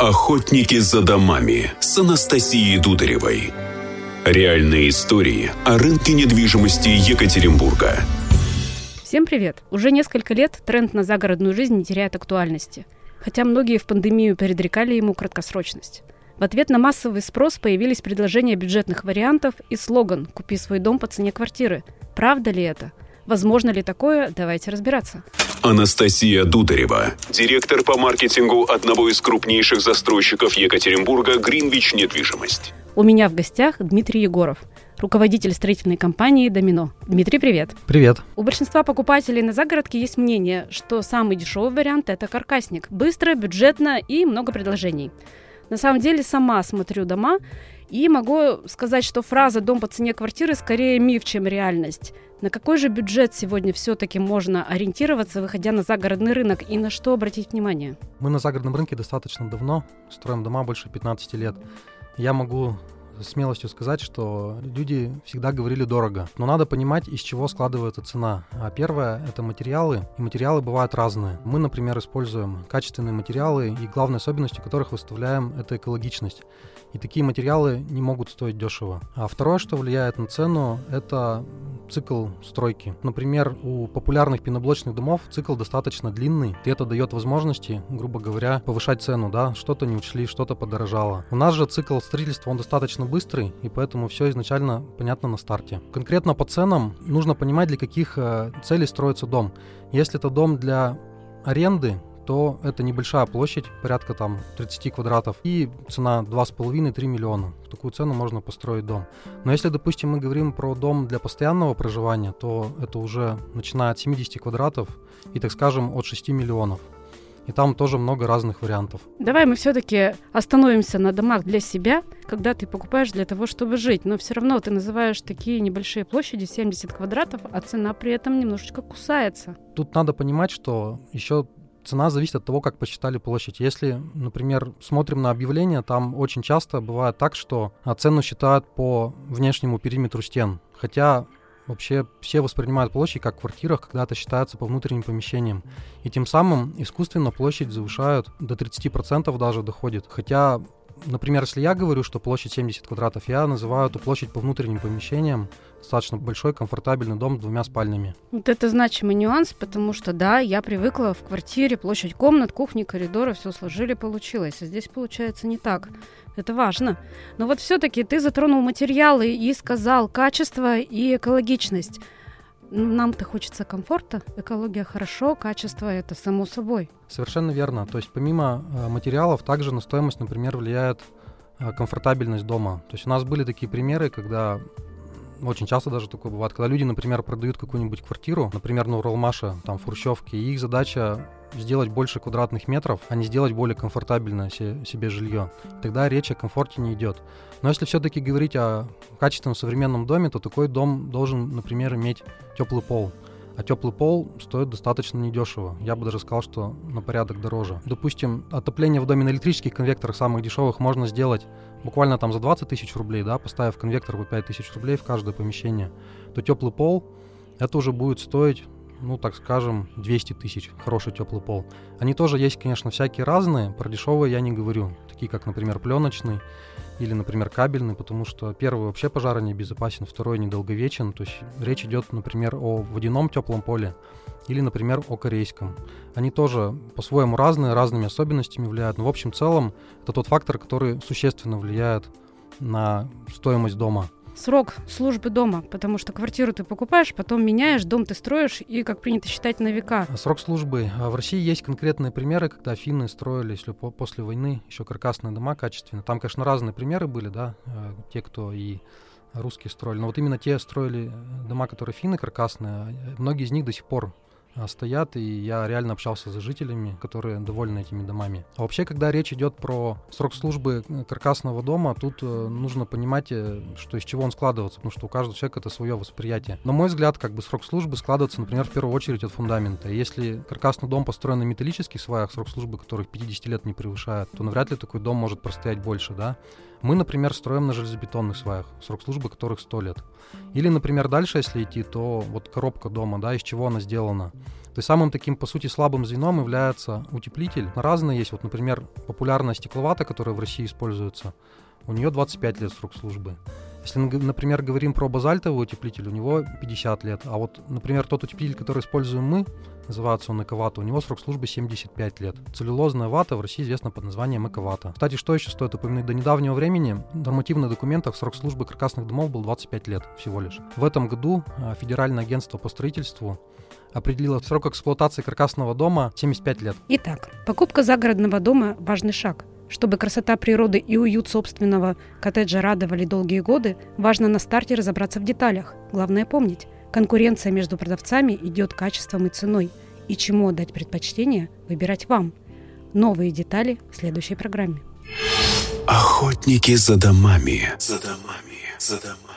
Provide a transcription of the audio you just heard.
Охотники за домами с Анастасией Дударевой. Реальные истории о рынке недвижимости Екатеринбурга. Всем привет! Уже несколько лет тренд на загородную жизнь не теряет актуальности. Хотя многие в пандемию предрекали ему краткосрочность. В ответ на массовый спрос появились предложения бюджетных вариантов и слоган «Купи свой дом по цене квартиры». Правда ли это? Возможно ли такое? Давайте разбираться. Анастасия Дударева, директор по маркетингу одного из крупнейших застройщиков Екатеринбурга «Гринвич Недвижимость». У меня в гостях Дмитрий Егоров, руководитель строительной компании «Домино». Дмитрий, привет. Привет. У большинства покупателей на загородке есть мнение, что самый дешевый вариант – это каркасник. Быстро, бюджетно и много предложений. На самом деле сама смотрю дома и могу сказать, что фраза «дом по цене квартиры» скорее миф, чем реальность. На какой же бюджет сегодня все-таки можно ориентироваться, выходя на загородный рынок, и на что обратить внимание? Мы на загородном рынке достаточно давно, строим дома больше 15 лет. Я могу смелостью сказать, что люди всегда говорили дорого. Но надо понимать, из чего складывается цена. А первое — это материалы, и материалы бывают разные. Мы, например, используем качественные материалы, и главной особенностью которых выставляем — это экологичность. И такие материалы не могут стоить дешево. А второе, что влияет на цену, это цикл стройки. Например, у популярных пеноблочных домов цикл достаточно длинный, и это дает возможности, грубо говоря, повышать цену, да, что-то не учли, что-то подорожало. У нас же цикл строительства, он достаточно быстрый, и поэтому все изначально понятно на старте. Конкретно по ценам нужно понимать, для каких э, целей строится дом. Если это дом для аренды, то это небольшая площадь, порядка там 30 квадратов, и цена 2,5-3 миллиона. В такую цену можно построить дом. Но если, допустим, мы говорим про дом для постоянного проживания, то это уже начиная от 70 квадратов и, так скажем, от 6 миллионов. И там тоже много разных вариантов. Давай мы все-таки остановимся на домах для себя, когда ты покупаешь для того, чтобы жить. Но все равно ты называешь такие небольшие площади, 70 квадратов, а цена при этом немножечко кусается. Тут надо понимать, что еще цена зависит от того, как посчитали площадь. Если, например, смотрим на объявления, там очень часто бывает так, что цену считают по внешнему периметру стен. Хотя вообще все воспринимают площадь как в квартирах, когда это считается по внутренним помещениям. И тем самым искусственно площадь завышают, до 30% даже доходит. Хотя Например, если я говорю, что площадь 70 квадратов, я называю эту площадь по внутренним помещениям, достаточно большой, комфортабельный дом с двумя спальнями. Вот это значимый нюанс, потому что, да, я привыкла в квартире, площадь комнат, кухни, коридоры, все сложили, получилось. А здесь получается не так. Это важно. Но вот все-таки ты затронул материалы и сказал качество и экологичность. Нам-то хочется комфорта, экология хорошо, качество это само собой. Совершенно верно. То есть помимо э, материалов также на стоимость, например, влияет э, комфортабельность дома. То есть у нас были такие примеры, когда очень часто даже такое бывает, когда люди, например, продают какую-нибудь квартиру, например, на Уралмаше, там, в Хрущевке, и их задача сделать больше квадратных метров, а не сделать более комфортабельное себе жилье. Тогда речь о комфорте не идет. Но если все-таки говорить о качественном современном доме, то такой дом должен, например, иметь теплый пол. А теплый пол стоит достаточно недешево. Я бы даже сказал, что на порядок дороже. Допустим, отопление в доме на электрических конвекторах самых дешевых можно сделать буквально там за 20 тысяч рублей, да, поставив конвектор по 5 тысяч рублей в каждое помещение, то теплый пол это уже будет стоить ну, так скажем, 200 тысяч, хороший теплый пол. Они тоже есть, конечно, всякие разные, про дешевые я не говорю, такие как, например, пленочный или, например, кабельный, потому что первый вообще пожара не безопасен, второй недолговечен, то есть речь идет, например, о водяном теплом поле или, например, о корейском. Они тоже по-своему разные, разными особенностями влияют, но в общем целом это тот фактор, который существенно влияет на стоимость дома срок службы дома, потому что квартиру ты покупаешь, потом меняешь, дом ты строишь и, как принято считать, на века. А срок службы. А в России есть конкретные примеры, когда финны строили, если по после войны, еще каркасные дома качественные. Там, конечно, разные примеры были, да, э, те, кто и русские строили. Но вот именно те строили дома, которые финны каркасные, многие из них до сих пор а, стоят, и я реально общался с жителями, которые довольны этими домами. А вообще, когда речь идет про срок службы э, каркасного дома, тут э, нужно понимать, э, что из чего он складывается, потому что у каждого человека это свое восприятие. На мой взгляд, как бы срок службы складывается, например, в первую очередь от фундамента. Если каркасный дом построен на металлических сваях, срок службы которых 50 лет не превышает, то навряд ли такой дом может простоять больше, да. Мы, например, строим на железобетонных сваях, срок службы которых 100 лет. Или, например, дальше, если идти, то вот коробка дома, да, из чего она сделана. То есть самым таким, по сути, слабым звеном является утеплитель. Разные есть. Вот, например, популярная стекловата, которая в России используется, у нее 25 лет срок службы. Если, например, говорим про базальтовый утеплитель, у него 50 лет. А вот, например, тот утеплитель, который используем мы, называется он эковата, у него срок службы 75 лет. Целлюлозная вата в России известна под названием эковата. Кстати, что еще стоит упомянуть? До недавнего времени в нормативных документах срок службы каркасных домов был 25 лет всего лишь. В этом году а, Федеральное агентство по строительству определила срок эксплуатации каркасного дома 75 лет. Итак, покупка загородного дома – важный шаг. Чтобы красота природы и уют собственного коттеджа радовали долгие годы, важно на старте разобраться в деталях. Главное помнить, конкуренция между продавцами идет качеством и ценой. И чему отдать предпочтение, выбирать вам. Новые детали в следующей программе. Охотники за домами. За домами. За домами.